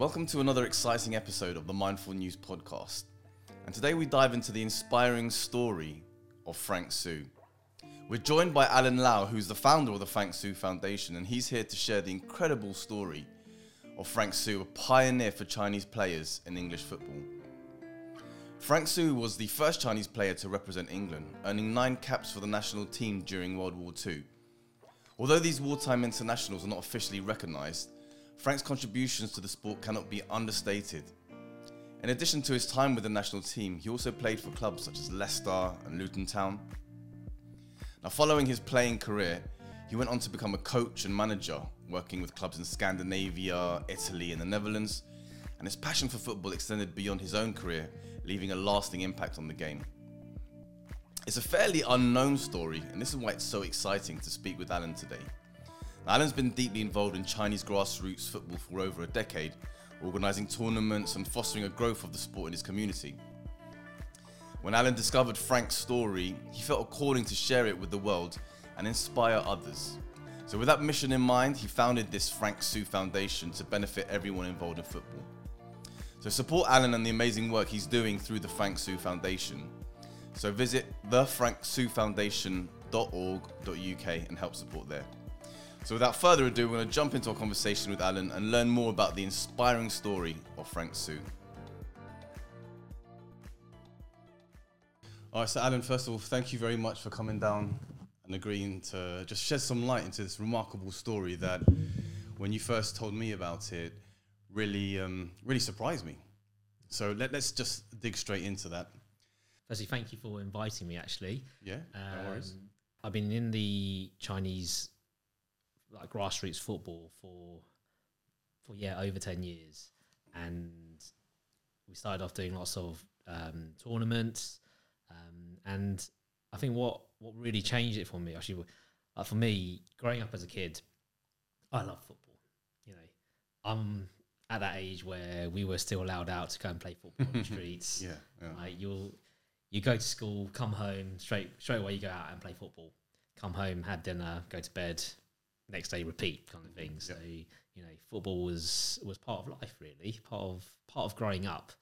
Welcome to another exciting episode of the Mindful News podcast. And today we dive into the inspiring story of Frank Soo. We're joined by Alan Lau, who's the founder of the Frank Soo Foundation, and he's here to share the incredible story of Frank Soo, a pioneer for Chinese players in English football. Frank Soo was the first Chinese player to represent England, earning nine caps for the national team during World War II. Although these wartime internationals are not officially recognised, Frank's contributions to the sport cannot be understated. In addition to his time with the national team, he also played for clubs such as Leicester and Luton Town. Now, following his playing career, he went on to become a coach and manager, working with clubs in Scandinavia, Italy, and the Netherlands. And his passion for football extended beyond his own career, leaving a lasting impact on the game. It's a fairly unknown story, and this is why it's so exciting to speak with Alan today. Alan's been deeply involved in Chinese grassroots football for over a decade, organising tournaments and fostering a growth of the sport in his community. When Alan discovered Frank's story, he felt a calling to share it with the world and inspire others. So, with that mission in mind, he founded this Frank Soo Foundation to benefit everyone involved in football. So, support Alan and the amazing work he's doing through the Frank Soo Foundation. So, visit thefranksoofoundation.org.uk and help support there. So, without further ado, we're going to jump into a conversation with Alan and learn more about the inspiring story of Frank Soo. All right, so Alan, first of all, thank you very much for coming down and agreeing to just shed some light into this remarkable story that, when you first told me about it, really, um, really surprised me. So let, us just dig straight into that. Firstly, thank you for inviting me. Actually, yeah, no worries. Um, I've been in the Chinese like grassroots football for for yeah over ten years, and we started off doing lots of um, tournaments, um, and I think what what really changed it for me actually, uh, for me, growing up as a kid, I love football. You know, I'm at that age where we were still allowed out to go and play football on the streets. Yeah, yeah. Like you'll you go to school, come home straight straight away. You go out and play football. Come home, have dinner, go to bed. Next day, repeat kind of thing. So you know, football was was part of life, really, part of part of growing up.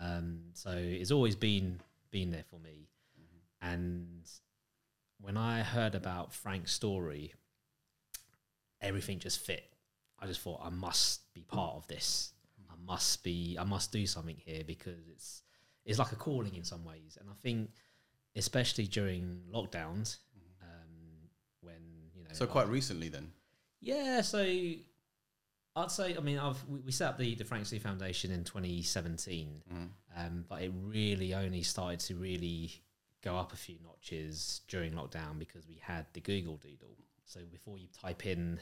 Um, so it's always been been there for me. Mm-hmm. And when I heard about Frank's story, everything just fit. I just thought I must be part of this. I must be. I must do something here because it's it's like a calling in some ways. And I think, especially during lockdowns, know, so quite recently then. Yeah, so I'd say. I mean, I've we, we set up the the Frank Soo Foundation in 2017, mm. um, but it really only started to really go up a few notches during lockdown because we had the Google Doodle. So before you type in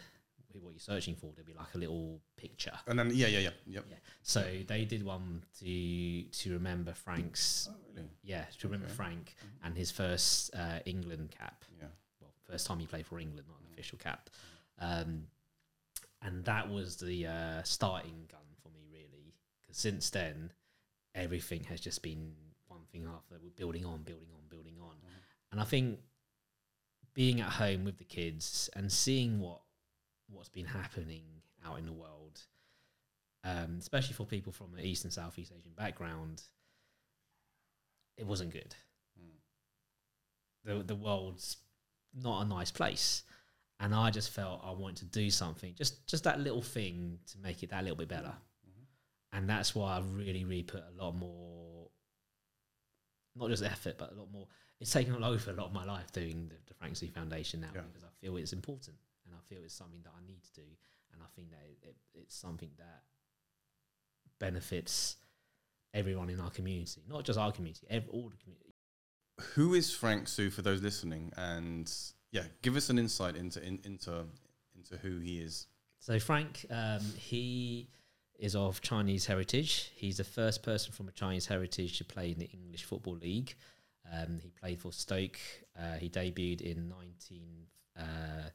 what you're searching for, there'd be like a little picture. And then yeah, yeah, yeah, yep. yeah. So they did one to to remember Frank's. Oh, really? Yeah, to remember okay. Frank mm-hmm. and his first uh, England cap. Yeah. First time he played for England, not an official cap. Um, and that was the uh, starting gun for me, really, because since then, everything has just been one thing after we're building on, building on, building on. Mm-hmm. And I think being at home with the kids and seeing what what's been happening out in the world, um, especially for people from an East and Southeast Asian background, it wasn't good. Mm. The the world's not a nice place, and I just felt I wanted to do something, just just that little thing to make it that little bit better, mm-hmm. and that's why I really really put a lot more, not just effort, but a lot more. It's taken over a lot of my life doing the, the Frank Soo Foundation now yeah. because I feel it's important and I feel it's something that I need to do, and I think that it, it, it's something that benefits everyone in our community, not just our community, every, all the community. Who is Frank Soo for those listening? And yeah, give us an insight into in, into into who he is. So Frank, um, he is of Chinese heritage. He's the first person from a Chinese heritage to play in the English Football League. Um, he played for Stoke. Uh, he debuted in 19, uh,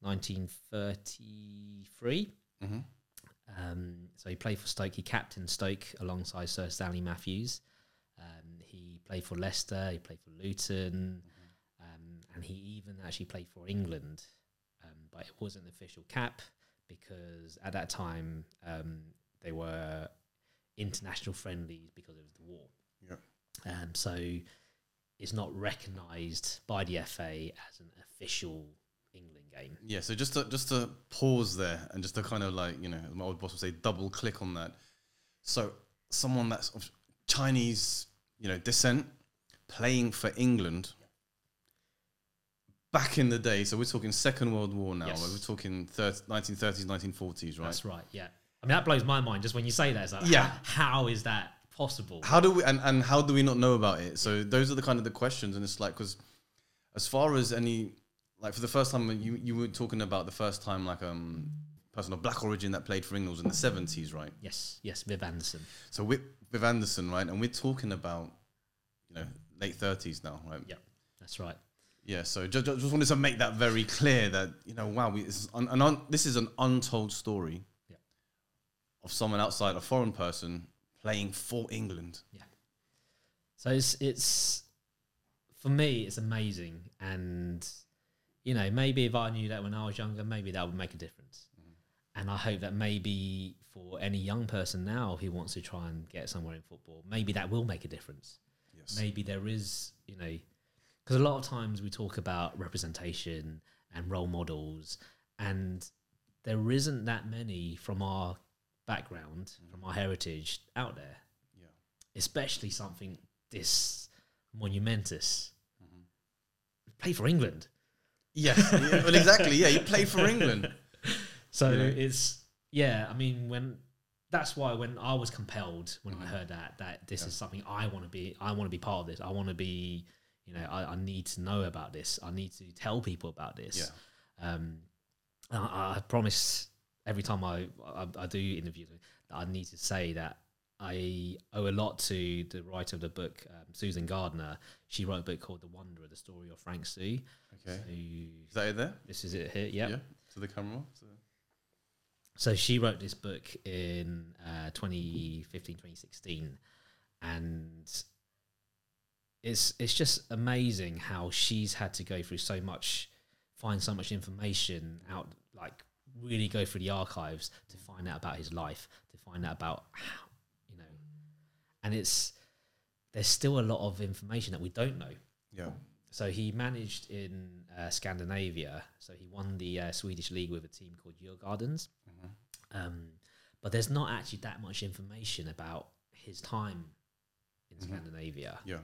1933. Mm-hmm. Um, so he played for Stoke. He captained Stoke alongside Sir Stanley Matthews. Played for Leicester. He played for Luton, um, and he even actually played for England. Um, but it wasn't an official cap because at that time um, they were international friendlies because of the war. Yeah. Um, so it's not recognised by the FA as an official England game. Yeah, so just to just to pause there and just to kind of like you know, as my old boss would say, double click on that. So someone that's of Chinese, you know, descent, playing for England back in the day. So we're talking Second World War now. Yes. We're talking 30, 1930s, 1940s, right? That's right. Yeah. I mean that blows my mind just when you say that. It's like, Yeah. How, how is that possible? How do we and, and how do we not know about it? So those are the kind of the questions, and it's like because as far as any like for the first time you you were talking about the first time like um person of black origin that played for England in the seventies, right? yes. Yes. Viv Anderson. So with with Anderson, right, and we're talking about you know late thirties now, right? Yep. That's right. Yeah. So just, just wanted to make that very clear that you know wow, we, this is un, an un, this is an untold story Yeah. of someone outside a foreign person playing for England. Yeah. So it's it's for me it's amazing, and you know maybe if I knew that when I was younger, maybe that would make a difference. And I hope that maybe for any young person now who wants to try and get somewhere in football, maybe that will make a difference. Yes. Maybe there is, you know, because a lot of times we talk about representation and role models, and there isn't that many from our background, mm. from our heritage out there Yeah. especially something this monumentous. Mm-hmm. Play for England, Yeah. yeah. Well, exactly. Yeah. You play for England. So know? it's yeah. I mean, when that's why when I was compelled when I heard that that this Yeah. is something I want to be, I want to be part of this. I want to be, you know, I, I need to know about this. I need to tell people about this. Yeah. Um, I, I promise every time I, I I do interviews that I need to say that I owe a lot to the writer of the book, um, Susan Gardner. She wrote a book called The Wanderer: The Story of Frank Soo. Okay. So Is that it there? this is it here. Yep. Yeah. To the camera. So- So she wrote this book in uh, 2015, 2016, and it's it's just amazing how she's had to go through so much, find so much information out, like really go through the archives to find out about his life, to find out about how, you know, and it's there's still a lot of information that we don't know. Yeah. So he managed in uh, Scandinavia. So he won the uh, Swedish league with a team called Djurgardens. Um, but there's not actually that much information about his time in Scandinavia. Yeah.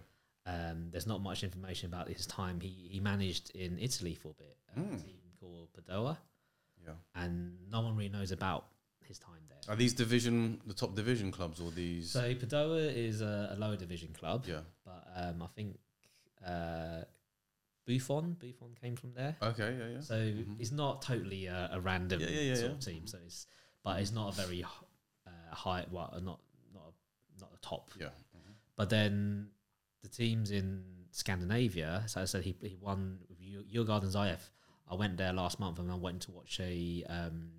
Um, there's not much information about his time. He he managed in Italy for a bit, a Mm. team called Padova, Yeah. and no one really knows about his time there. Are these division the top division clubs or these? So Padova is a, a lower division club, yeah. but um, I think uh, Buffon Buffon came from there. Okay. Yeah. Yeah. So Mhm. it's not totally a, a random Yeah, yeah, yeah, sort yeah. of team. So it's but it's not a very uh, high. Well, not not a, not a top. yeah. But then the teams in Scandinavia. So I said he he won with Eu- Djurgardens IF. I went there last month and I went to watch a um,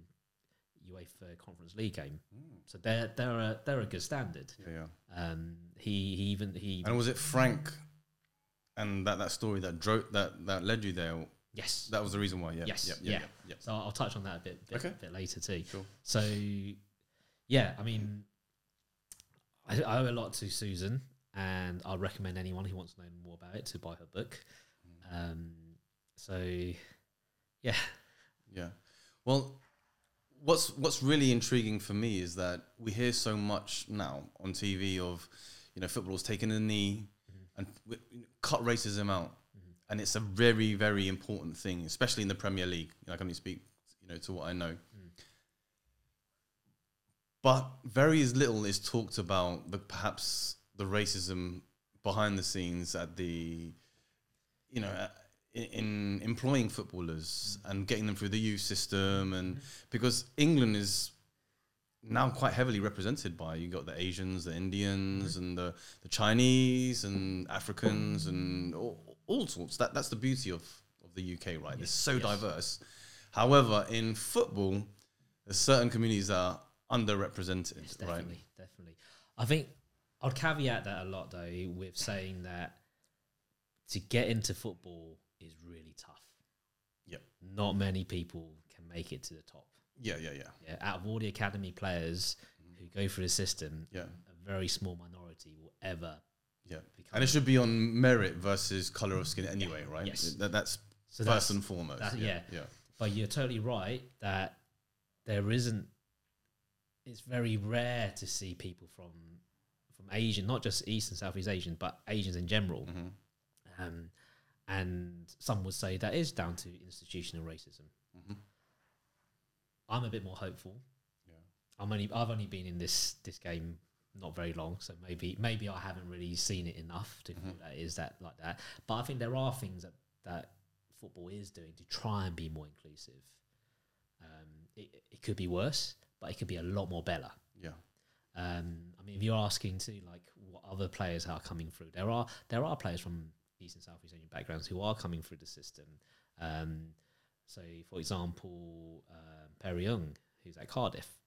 UEFA Conference League game. Mm. So they're they're a they're a good standard. Yeah. Yeah. Um, he he even he And was it Frank and that, that story that drove that that led you there? yes. That was the reason why. Yeah. Yes, Yeah. Yeah. So I'll touch on that a bit bit, Okay. bit later too. Sure. So, yeah, I mean, I, I owe a lot to Susan, and I'll recommend anyone who wants to know more about it to buy her book. Um, so, yeah, Yeah. Well, what's what's really intriguing for me is that we hear so much now on TV of, you know, footballers taking a knee and w- cut racism out, mm-hmm. and it's a very very important thing, especially in the Premier League. Like I can only speak, you know, to what I know. Mm. But very little is talked about the perhaps the racism behind the scenes at the, you know, uh, in, in employing footballers mm. and getting them through the youth system, and mm-hmm. because England is now quite heavily represented by you got the Asians, the Indians, mm-hmm. and the, the Chinese and Africans and all, all sorts. That that's the beauty of, of the UK, right? It's so Yes. diverse. However, in football, there's certain communities that are underrepresented, yes, right? definitely, definitely. I think I'd caveat that a lot though with saying that to get into football is really tough. Yep. Not many people can make it to the top. Yeah, yeah, yeah. Yeah, out of all the academy players who go through the system, Yeah. a very small minority will ever Yeah. become. And it should be on merit versus color of skin anyway, right? Yes. That, that's so first that's, and foremost. that- yeah. yeah. Yeah. but you're totally right that there isn't. It's very rare to see people from from Asian, not just East and Southeast Asian, but Asians in general. Mhm. Um, and some would say that is down to institutional racism. I'm a bit more hopeful. Yeah. I'm only I've only been in this this game not very long, so maybe maybe I haven't really seen it enough to Mhm. that is that like that. But I think there are things that that football is doing to try and be more inclusive. Um, it, it could be worse, but it could be a lot more better. Yeah. Um, I mean, if you're asking to like what other players are coming through, there are there are players from East and Southeast Asian backgrounds who are coming through the system. Um, so, for example, um, Perry Young, who's at Cardiff,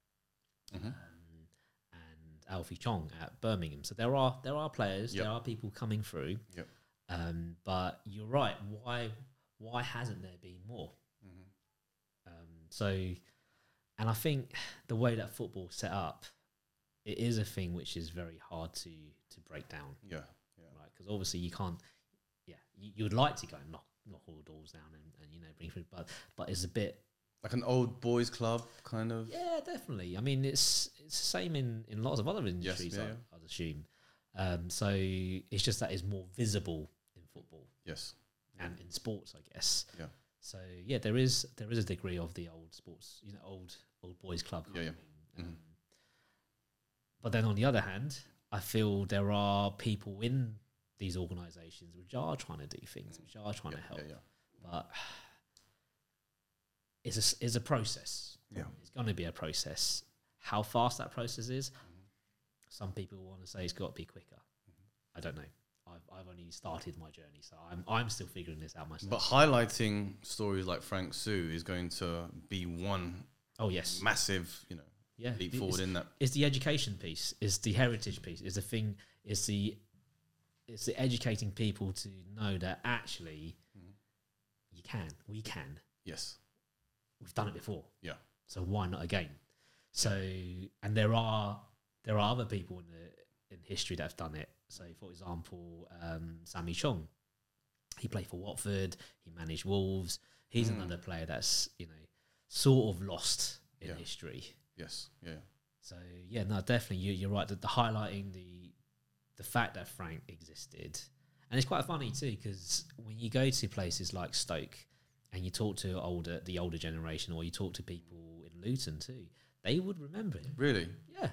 Mhm. um, and Alfie Chong at Birmingham. So there are there are players, Yep. there are people coming through. Yep. Um, but you're right. Why why hasn't there been more? Mhm. Um, so, and I think the way that football set up, it is a thing which is very hard to to break down, Yeah. Yeah. right? Because obviously you can't. Yeah, you, you would like to go and knock knock all the doors down and, and you know bring through, but but it's a bit. Like an old boys club kind of. Yeah, definitely. I mean, it's it's the same in in lots of other industries. yeah, I, yeah. I'd assume. Um, so it's just that it's more visible in football Yes. and in sports, I guess. Yeah. So yeah, there is there is a degree of the old sports, you know, old old boys club. Yeah, yeah. Mhm. Um, But then on the other hand, I feel there are people in these organisations which are trying to do things, which are trying Yeah, to help. yeah, yeah. But it's a it's a process. Yeah. It's going to be a process. How fast that process is, Mm-hmm. some people want to say it's got to be quicker. I don't know. I've, I've only started my journey, so I'm I'm still figuring this out myself. But highlighting stories like Frank Soo is going to be one oh yes, massive, you know, yeah. leap forward in that. it's the education piece, is the heritage piece, is the thing, is the it's the educating people to know that actually Mhm. you can, we can. Yes. We've done it before. Yeah. So why not again? So and there are there are other people in the in history that have done it. So for example, um, Sammy Chung, he played for Watford. He managed Wolves. He's Mm. another player that's you know sort of lost in Yeah. history. Yes. Yeah. So yeah, no, definitely you, you're right. The, the highlighting the the fact that Frank existed, and it's quite funny too because when you go to places like Stoke and you talk to older the older generation, or you talk to people in Luton too, they would remember him. Really? Yeah,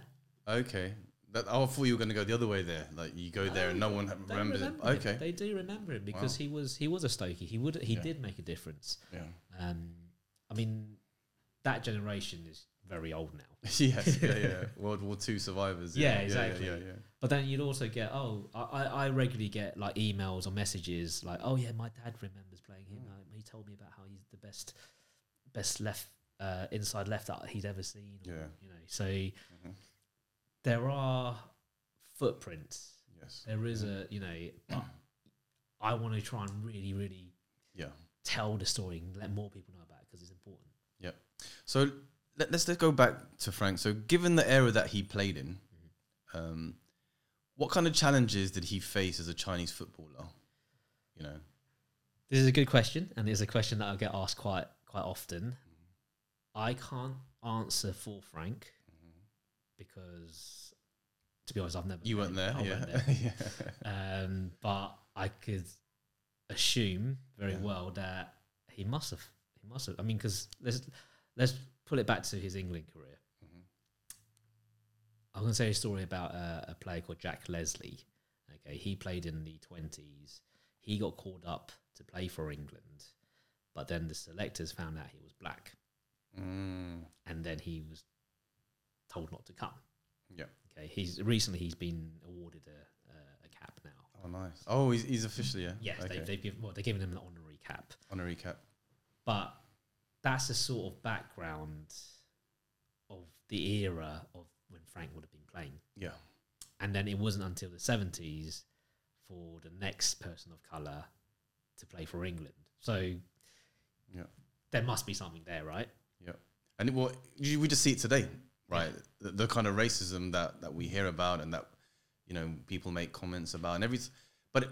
Okay. That, I thought you were going to go the other way there. Like you go there and no one remembers it. him. Okay. they do remember him because Wow. he was he was a Stokey. He would he Yeah. did make a difference. Yeah. Um, I mean, that generation is very old now. yes. Yeah. Yeah. World War Two survivors. Yeah, Yeah. exactly. Yeah. Yeah. yeah. But then you'd also get, oh, I, I regularly get like emails or messages like, oh yeah, my dad remembers playing him. Mm. Uh, he told me about how he's the best, best left uh, inside left that he's ever seen. Or, Yeah. You know, so Mhm. there are footprints. Yes. There is a, you know, I want to try and really, really Yeah. tell the story and let more people know about it because it's important. Yeah. So let, us let's go back to Frank. So given the era that he played in, um, what kind of challenges did he face as a Chinese footballer? You know. This is a good question, and it's a question that I get asked quite quite often. I can't answer for Frank because, to be honest, I've never. You weren't there. I Yeah. weren't there. um, but I could assume very Yeah. well that he must have. He must have. I mean, because let's let's pull it back to his England career. Mhm. I'm going to say a story about uh, a player called Jack Leslie. Okay, he played in the twenties. He got called up to play for England, but then the selectors found out he was black, Mm, and then he was told not to come. yeah. Okay, he's recently he's been awarded a a, a cap now. Oh, nice. Oh, he's, he's officially yeah. Yes, Okay. they, they've given well, they're giving him an honorary cap, honorary cap. but that's the sort of background of the era of when Frank would have been playing. Yeah. and then it wasn't until the 70s for the next person of color to play for England. So Yeah. there must be something there, right? Yeah. And it, well, you- we just see it today. right? The, the kind of racism that that we hear about and that you know people make comments about and everything. But it,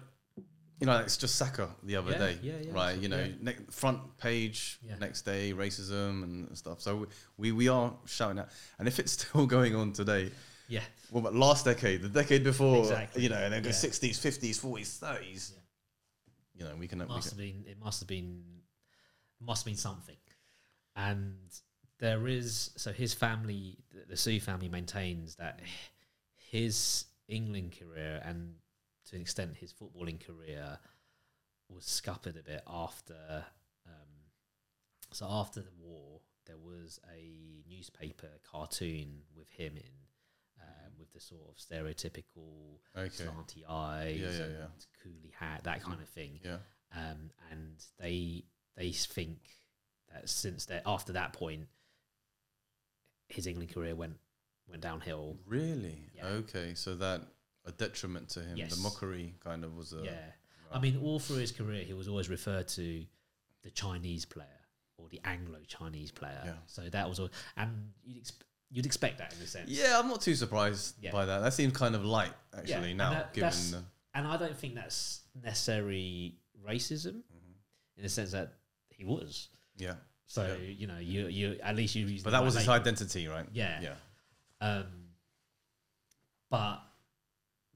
you know, it's just Saka the other Yeah, day, yeah, yeah, right? You know, ne- front page next day racism and stuff. So we we are shouting out, and if it's still going on today, Yeah. well, but last decade, the decade before, Exactly. you know, and then Yeah. sixties, fifties, forties, thirties. You know, we can. It We must can have been. It must have been. Must have been something, and there is. So his family, the, the Soo family, maintains that his England career and to an extent his footballing career was scuppered a bit after. Um, so after the war, there was a newspaper cartoon with him in. Uh, with the sort of stereotypical Okay. slanty eyes yeah, and yeah. coolie hat, that kind of thing yeah. um, and they they think that since that after that point, his England career went went downhill. Really? Yeah. Okay, so that a detriment to him. Yes. The mockery kind of was a. yeah, I mean, all through his career, he was always referred to the Chinese player or the Anglo Chinese player. Yeah. So that was all, and you'd exp- you'd expect that in a sense. Yeah, I'm not too surprised Yeah. by that. That seems kind of light, actually, and now, that- given the. and I don't think that's necessarily racism in the sense that he was. Yeah. So Yeah. you know, you you at least you. used But that right was his label. identity, right? Yeah. Yeah. Um, but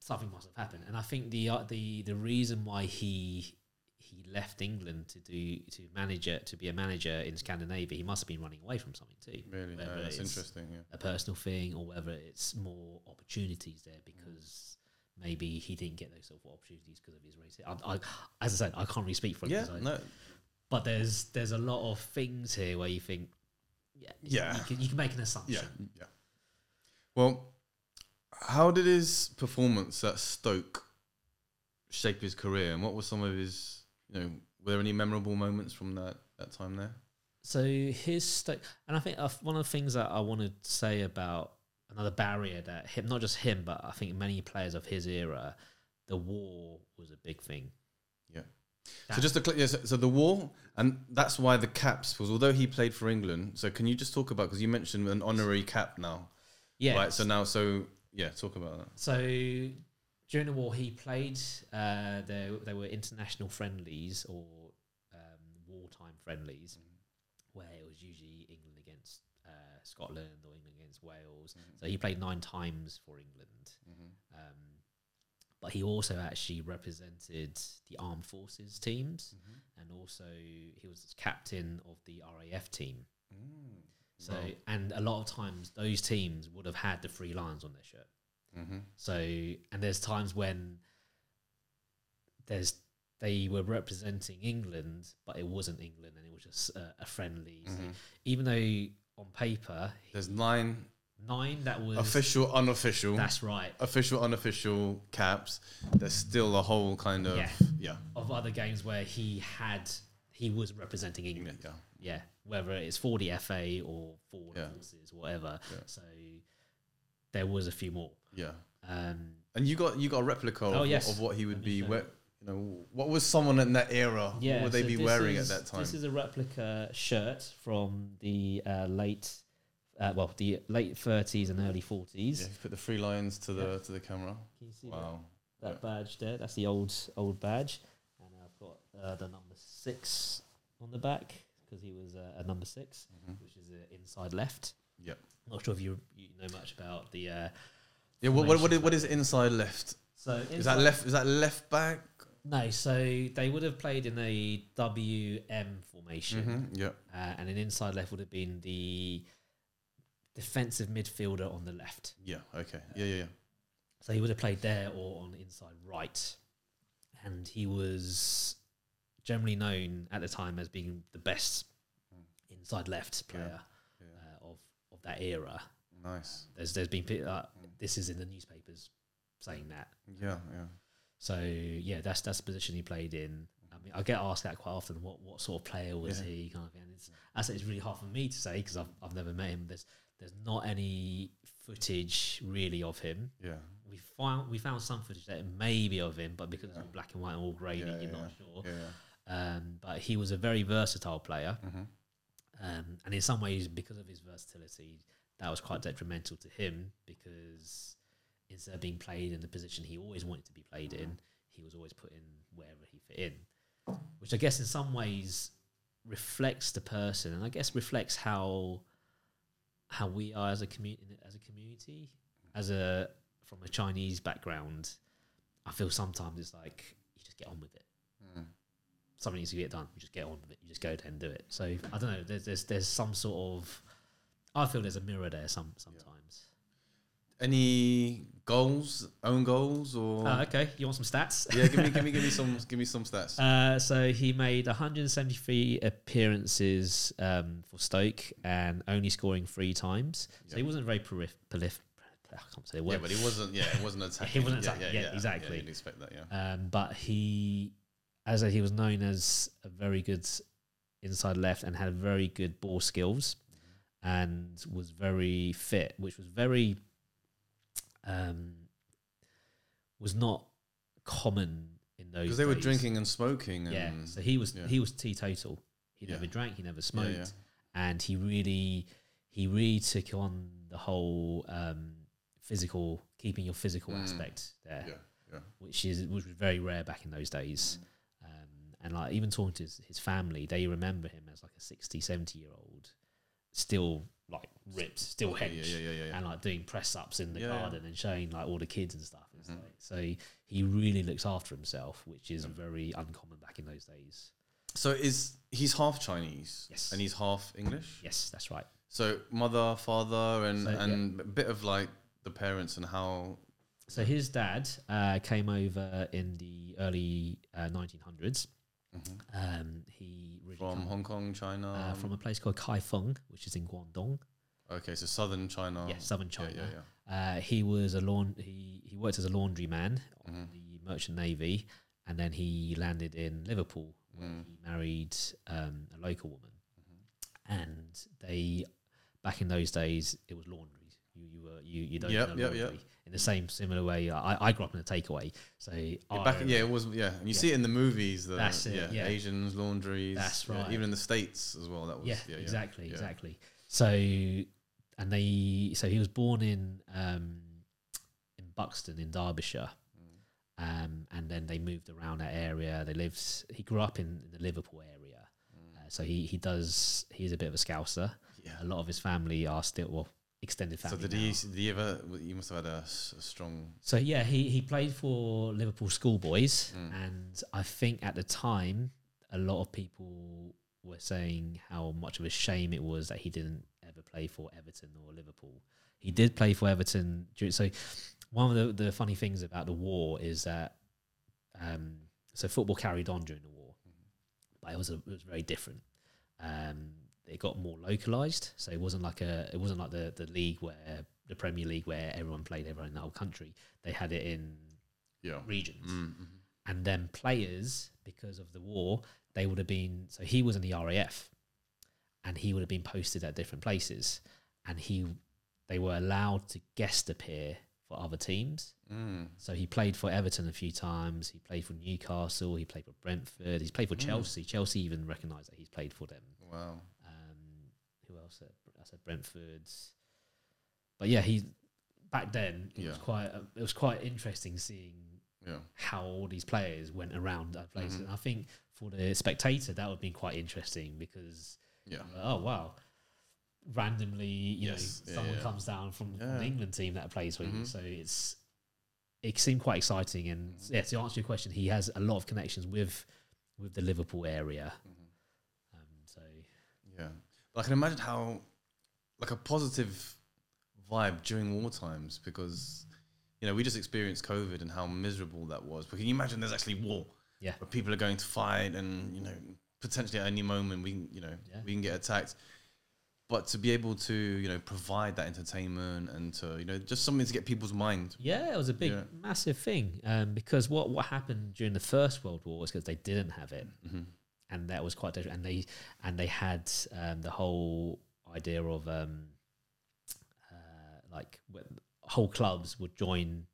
something must have happened, and I think the uh, the the reason why he he left England to do to manage to be a manager in Scandinavia, he must have been running away from something too. Really? That's interesting, yeah. A personal thing, or whether it's more opportunities there because. Maybe he didn't get those sort of opportunities because of his race. I, I, as I said, I can't really speak for him. Yeah, I- no. But there's there's a lot of things here where you think, yeah, Yeah. you can, you can make an assumption. Yeah, assumption. yeah. Well, how did his performance at Stoke shape his career, and what were some of his, you know, were there any memorable moments from that that time there? So his Stoke, and I think uh, one of the things that I want to say about another barrier that him, not just him, but I think many players of his era, the war was a big thing. Yeah. That- So just to clear, yeah, so, so the war, and that's why the caps, was. although he played for England, so can you just talk about because you mentioned an honorary cap now, Yeah. right? So now, so yeah, talk about that. So during the war, he played. Uh, there, there were international friendlies or um, wartime friendlies, where it was usually England against uh, Scotland or England against Wales. So he played nine times for England. Um, but he also actually represented the armed forces teams, and also he was captain of the RAF team. So, and a lot of times those teams would have had the three lions on their shirt. Mm-hmm. So, and there's times when there's they were representing England, but it wasn't England, and it was just a, a friendly. So even though on paper There's nine nine, that was official, unofficial, That's right. official, unofficial caps. There's still a whole kind of Yeah. yeah, Of other games where he had he was representing England. yeah. Yeah, whether it's for the FA or for Yeah. forces, whatever. Yeah. So there was a few more. yeah. Um, And you got you got a replica of, Oh, what- yes. of what he would be. Where, you know, what was someone in that era? Yeah, what would they so be wearing is- at that time? This is a replica shirt from the uh, late, uh, well, the late thirties and early forties. yeah, put the three lines to the to the camera. Can you see Wow. that, that badge there? That's the old old badge, and I've got uh, the number six on the back because he was uh, a number 6 Mhm. which is uh, inside left. Yep. Not sure if you you know much about the. Uh, Yeah. What what, what is, what is inside left? so Is that left? Is that left back? No, so they would have played in a WM formation. Mm-hmm. Yeah. uh, and an inside left would have been the defensive midfielder on the left. Yeah. Okay. Yeah. Yeah. yeah. So he would have played there or on inside right. And he was generally known at the time as being the best inside left player Yeah. Uh, of of that era. Nice. There's there's been uh, this is in the newspapers saying that. Yeah. Yeah. So yeah, that's that's the position he played in. I mean, I get asked that quite often. What what sort of player was Yeah. he? Kind of, thing. and it's I say it's really hard for me to say because I've I've never met him. There's there's not any footage really of him. Yeah. We found we found some footage that may be of him, but because it's all black and white and all grainy, Yeah, you're yeah, not sure. Yeah. Um, but he was a very versatile player, Mm-hmm. um, and in some ways, because of his versatility, that was quite detrimental to him because instead of being played in the position he always wanted to be played in, he was always put in wherever he fit in, which I guess in some ways reflects the person, and I guess reflects how how we are as a community as a community as a from a Chinese background. I feel sometimes it's like you just get on with it Mm. Something needs to get done. You just get on with it. You just go there and do it. So I don't know. There's there's there's some sort of I feel there's a mirror there some sometimes. Any goals, own goals, or Uh, okay, you want some stats? yeah? Give me, give me, give me some, give me some stats. Uh, so he made 173 appearances um, for Stoke and only scoring three times. So he wasn't very prolif- prolif- I can't say the yeah, but he wasn't. Yeah, it wasn't attacking. He wasn't yeah, attacking, yeah, exactly. you'd expect that. Yeah. Um, but he, as he was known as a very good inside left and had very good ball skills, and was very fit, which was very, um, was not common in those. Because they were drinking and smoking. And, Yeah, so he was yeah. he was teetotal. He Yeah. never drank. He never smoked, yeah. and he really he really took on the whole um, physical, keeping your physical Mm. aspect there Yeah, yeah. which is which was very rare back in those days. Um, and like even talking to his, his family, they remember him as like a 60, 70 year old, still like ripped, still hench, yeah, yeah, yeah, yeah. and like doing press ups in the garden and showing like all the kids and stuff. Mhm. like, so he really looks after himself, which is very uncommon back in those days. So is he's half Chinese? Yes. And he's half English. Yes, that's right. So mother, father, and So, and a bit of like the parents and how. So his dad uh, came over in the early uh, 1900s. Mhm. Um, he From Hong Kong, China. uh, from a place called Kaifeng, which is in Guangdong. okay, so southern China. yeah, southern China. yeah, yeah. Uh, he was a lawn. He he worked as a laundryman on Mhm. the Merchant Navy, and then he landed in Liverpool. Mm. He married um, a local woman, Mm-hmm. and they back in those days it was laundry. You you were you you don't Yep, know yep, yep. In the same similar way. I, I grew up in a takeaway, so Yeah, I, back, yeah, it was yeah, and you Yeah. see it in the movies. The, That's it, yeah. Asians, laundries. That's right. even in the states as well. That was yeah, exactly, exactly. So, and they, so he was born in um, in Buxton in Derbyshire, Mm. um, and then they moved around that area. They lived. He grew up in, the Liverpool area, uh, so he he does. He's a bit of a scouser. Yeah. A lot of his family are still well extended family. So did he? Did he ever? You must have had a, a strong. So yeah, he he played for Liverpool schoolboys, Mm. and I think at the time a lot of people were saying how much of a shame it was that he didn't ever play for Everton or Liverpool. He did play for Everton. during- So one of the, the funny things about the war is that um, so football carried on during the war, but it was a, it was very different. Um, it got more localized, so it wasn't like a it wasn't like the the league where the Premier League where everyone played everyone in the whole country. They had it in Yeah. regions, Mm, mhm. and then players because of the war they would have been so he was in the RAF, and he would have been posted at different places, and he they were allowed to guest appear for other teams. Mm. So he played for Everton a few times. He played for Newcastle. He played for Brentford. He's played for Mm. Chelsea. Chelsea even recognised that he's played for them. Wow. Who else? At, I said Brentford's. But yeah, he back then it was quite uh, it was quite interesting seeing Yeah. how all these players went around other places. Mhm. And I think for the spectator that would be quite interesting because Yeah. oh wow, randomly you Yes, know yeah, someone yeah. comes down from, Yeah. the England team that plays for you, Mhm. so it's it seemed quite exciting. And Mhm. yeah, to answer your question, he has a lot of connections with with the Liverpool area. Mhm. Um, so Yeah. But I can imagine how, like, a positive vibe during war times because, you know, we just experienced COVID and how miserable that was. But can you imagine there's actually war? Yeah. Where people are going to fight and, you know, potentially at any moment we can, you know, Yeah. we can get attacked. But to be able to, you know, provide that entertainment and to, you know, just something to get people's mind. yeah, it was a big, Yeah. massive thing. Um, because what what happened during the First World War was because they didn't have it. Mm-hmm. And that was quite different. And they and they had um, the whole idea of um, uh, like whole clubs would join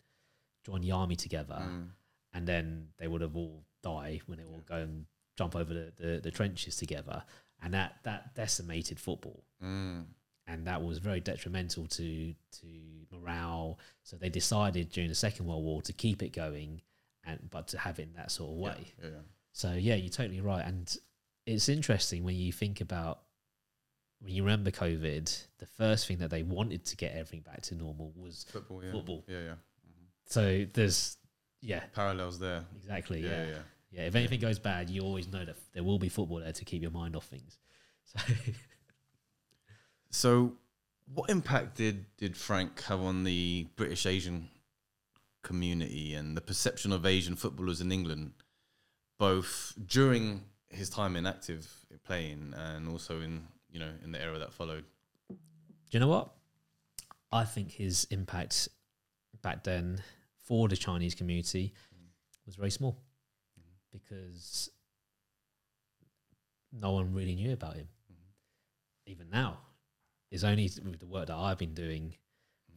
join the army together, Mm. and then they would have all die when they all go and jump over the, the, the trenches together, and that that decimated football. Mm. and that was very detrimental to to morale. So they decided during the Second World War to keep it going, and but to have it in that sort of way. Yeah, yeah. So yeah, you're totally right, and it's interesting when you think about when you remember COVID. The first thing that they wanted to get everything back to normal was Football, yeah. Football. Yeah, yeah. Mm-hmm. so there's yeah Parallels there. exactly Yeah, yeah yeah. yeah. If anything goes bad, you always know that there will be football there to keep your mind off things. So So, what impact did, did Frank have on the British Asian community and the perception of Asian footballers in England, both during his time in active playing and also in you know in the era that followed? Do you know what? I think his impact back then for the Chinese community was very small because no one really knew about him. Even now, it's only with the work that I've been doing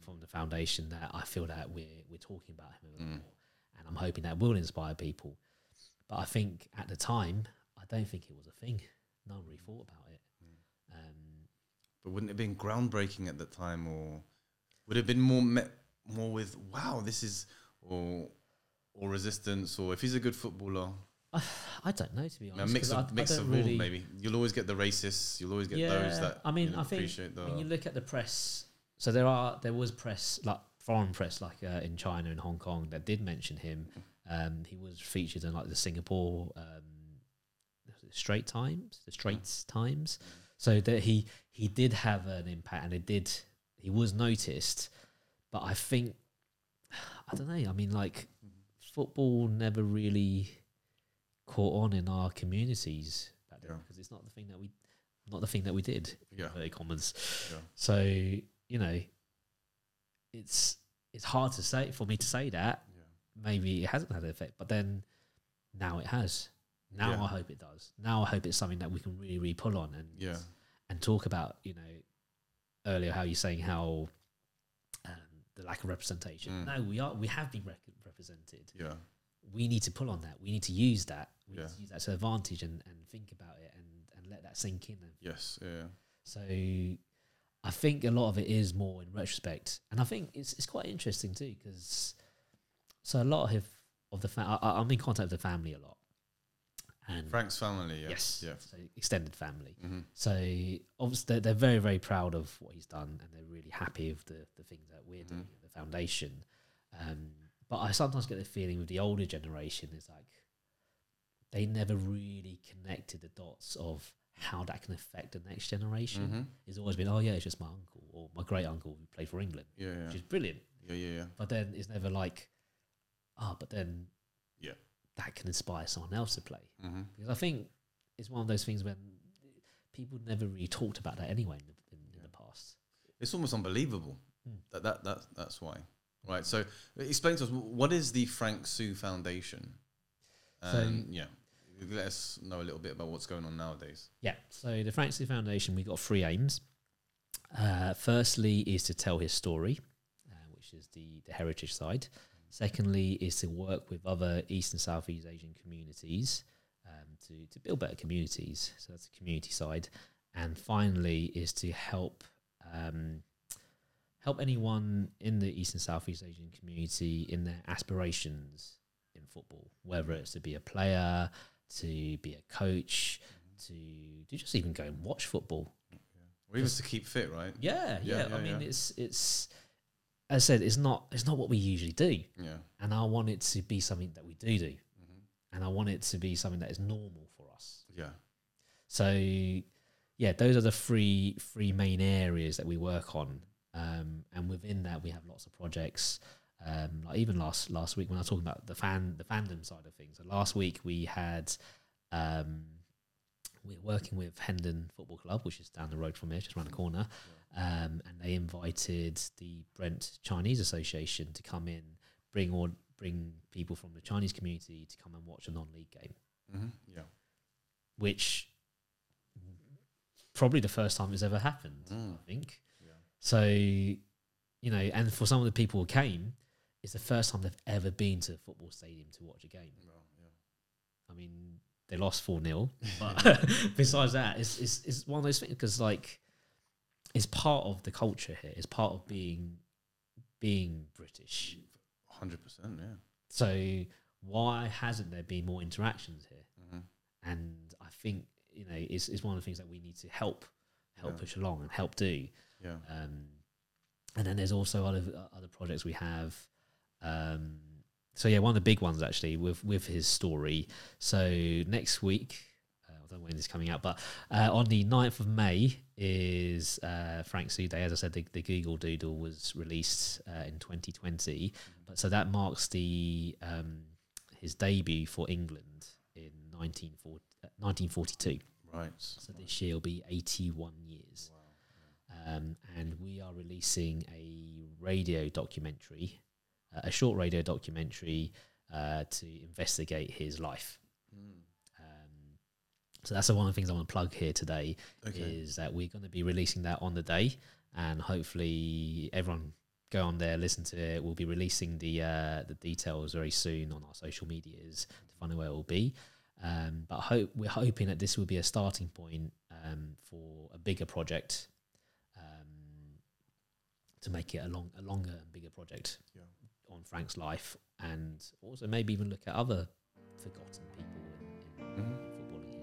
from the foundation that I feel that we're we're talking about him Mm. more, and I'm hoping that will inspire people. But I think at the time, I don't think it was a thing. No one really thought about it. Um, But wouldn't it have been groundbreaking at the time, or would it have been more met more with wow, this is or or resistance, or if he's a good footballer, I, I don't know to be a honest. mix 'cause of I, mix I of really, all maybe. You'll always get the racists. You'll always get yeah, those that I mean, you know, I think when you look at the press, so there are there was press like foreign press like uh, in China and Hong Kong that did mention him. Um, he was featured in like the Singapore um, Straight Times, the Straits Times. So that he he did have an impact, and it did he was noticed. But I think I don't know. I mean, like football never really caught on in our communities back then Yeah. because it's not the thing that we not the thing that we did yeah, very commons. yeah. So you know, it's it's hard to say for me to say that. Maybe it hasn't had an effect, but then now it has. Now Yeah. I hope it does. Now I hope it's something that we can really, really pull on and Yeah. and talk about. You know, earlier how you're saying how um, the lack of representation. Mm. No, we are. We have been rec- represented. Yeah. We need to pull on that. We need to use that. We Yeah. need to use that to advantage and, and think about it and, and let that sink in and Yes. Yeah. so I think a lot of it is more in retrospect, and I think it's it's quite interesting too because so a lot of of the fa- I, I'm in contact with the family a lot, and Frank's family. Yeah. yes, Yeah. so extended family. hmm So obviously they're, they're very very proud of what he's done, and they're really happy with the the things that we're doing Mhm. at the foundation. Um, but I sometimes get the feeling with the older generation is like they never really connected the dots of how that can affect the next generation hmm it's always been, oh yeah, it's just my uncle or my great uncle who played for England, Yeah. Yeah. which is brilliant. Yeah. Yeah. Yeah. But then it's never like, ah, but then Yeah. that can inspire someone else to play. hmm Because I think it's one of those things when people never really talked about that anyway in the, in, in the past. It's almost unbelievable. Mm. That, that that that's why. Right. So explain to us what is the Frank Soo Foundation? So- And yeah, let us know a little bit about what's going on nowadays. Yeah. So the Frank Soo Foundation, we've got three aims. Uh, firstly, is to tell his story, uh, which is the the heritage side. Secondly, is to work with other East and Southeast Asian communities um, to to build better communities. So that's the community side. And finally, is to help um, help anyone in the East and Southeast Asian community in their aspirations in football, whether it's to be a player, to be a coach, to to just even go and watch football. Or even to keep fit, right? Yeah, Yeah, yeah. yeah, I mean, yeah. it's it's as I said, it's not it's not what we usually do, Yeah. and I want it to be something that we do do, hmm and I want it to be something that is normal for us. Yeah. So, yeah, those are the three three main areas that we work on, um, and within that we have lots of projects. Um, like even last last week when I was talking about the fan the fandom side of things. So last week we had um, we're working with Hendon Football Club, which is down the road from here, just around the corner, um, and they invited the Brent Chinese Association to come in, bring all bring people from the Chinese community to come and watch a non-league game hmm Yeah. which probably the first time it's ever happened, Mm. I think. Yeah. So, you know, and for some of the people who came, it's the first time they've ever been to a football stadium to watch a game. Well, yeah. I mean, they lost 4 0. But besides that, it's, it's, it's one of those things because, like, is part of the culture here. It's part of being being British. Hundred percent, yeah. So why hasn't there been more interactions here? Mhm. And I think you know it's, is one of the things that we need to help help Yeah. push along and help do. Yeah. Um, and then there's also other other projects we have. Um, so yeah, one of the big ones actually with with his story. So next week, I don't know when this is coming out, but uh, on the 9th of May is uh, Frank Soo Day. As I said, the, the Google Doodle was released uh, in 2020, but so that marks the um, his debut for England in 1940, uh, 1942. Right. So this year will be 81 years. Um, and we are releasing a radio documentary, uh, a short radio documentary uh, to investigate his life. So that's the one of the things I want to plug here today Okay. is that we're going to be releasing that on the day, and hopefully everyone go on there, listen to it. We'll be releasing the uh, the details very soon on our social medias to find out where it will be. Um, but hope we're hoping that this will be a starting point um, for a bigger project um, to make it a long, a longer and bigger project Yeah. on Frank's life, and also maybe even look at other forgotten people in, in Mhm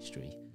history.